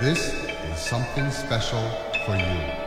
This is something special for you.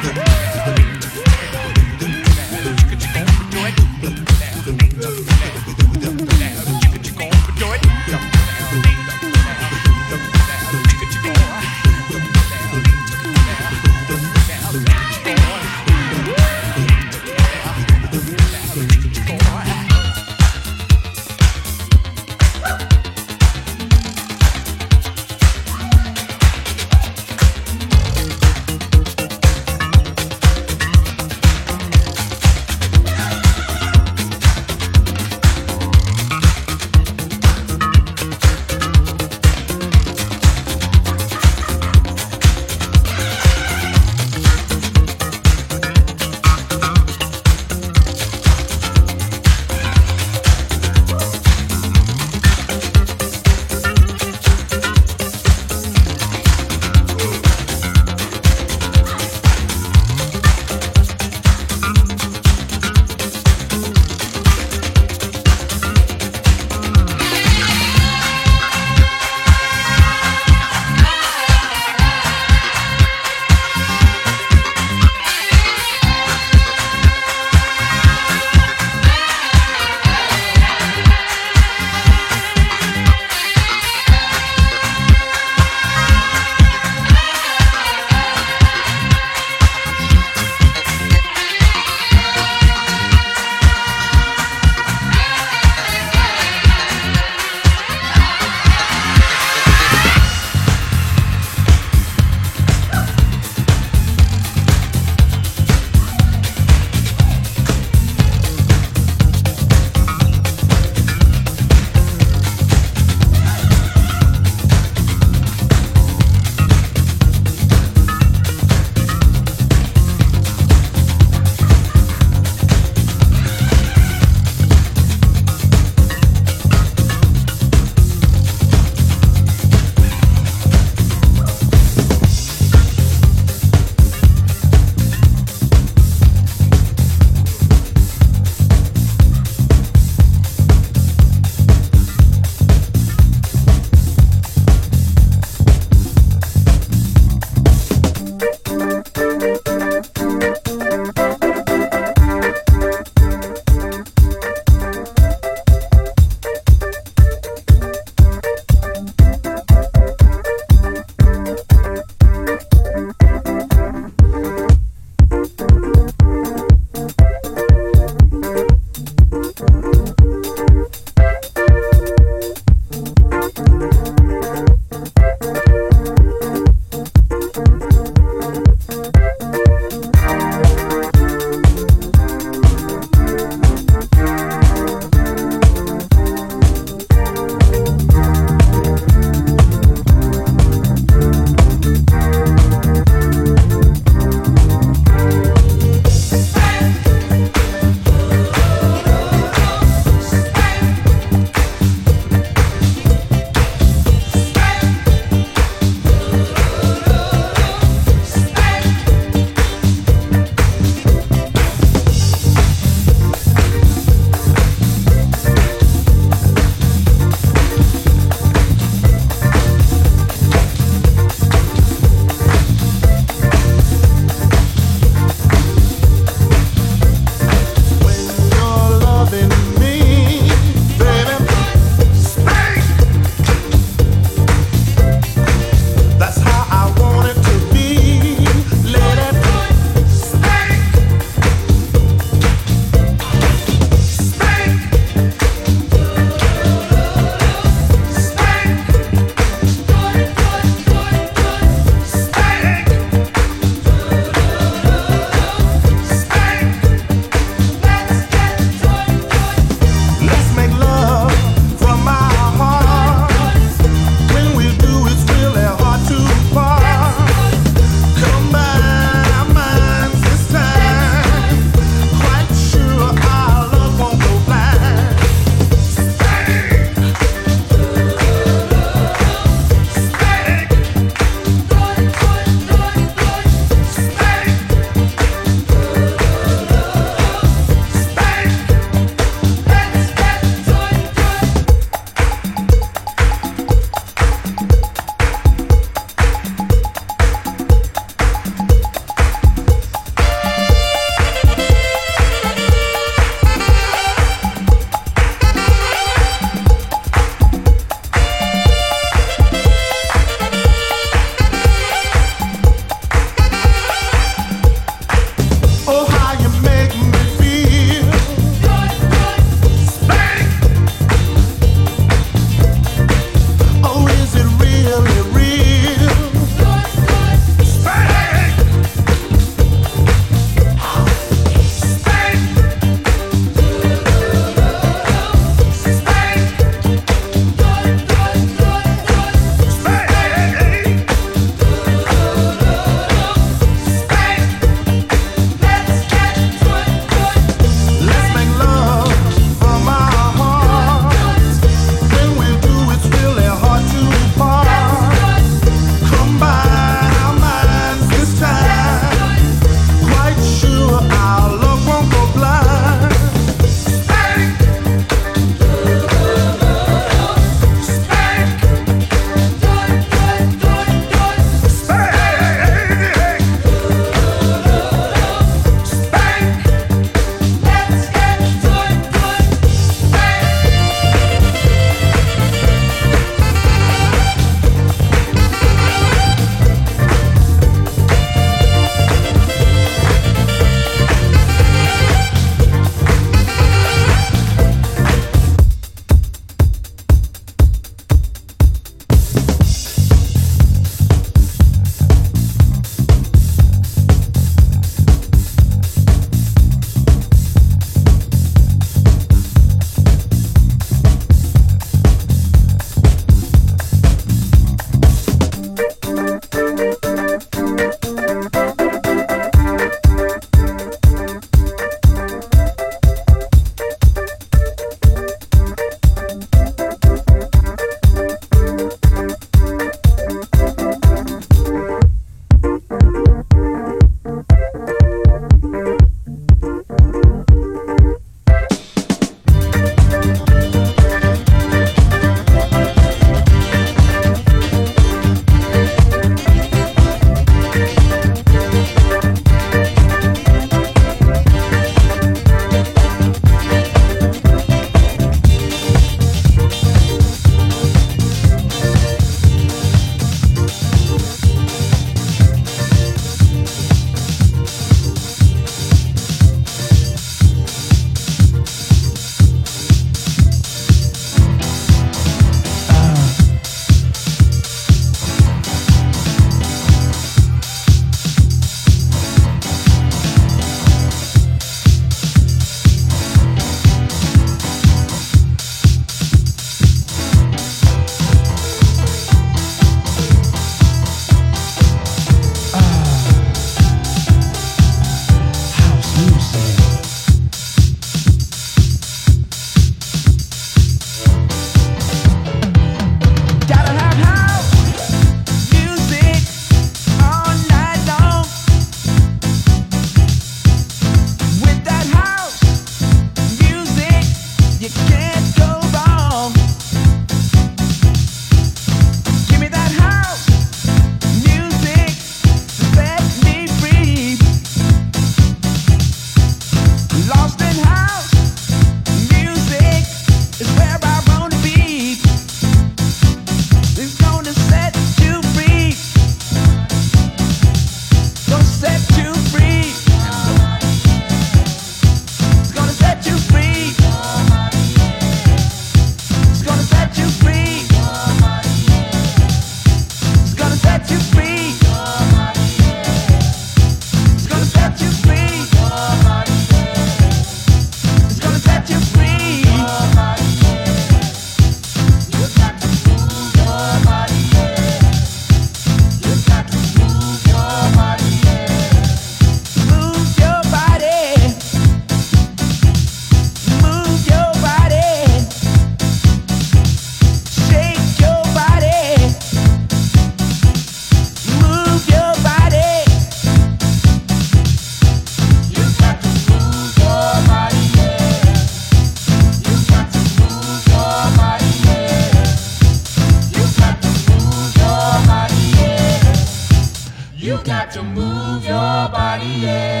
Move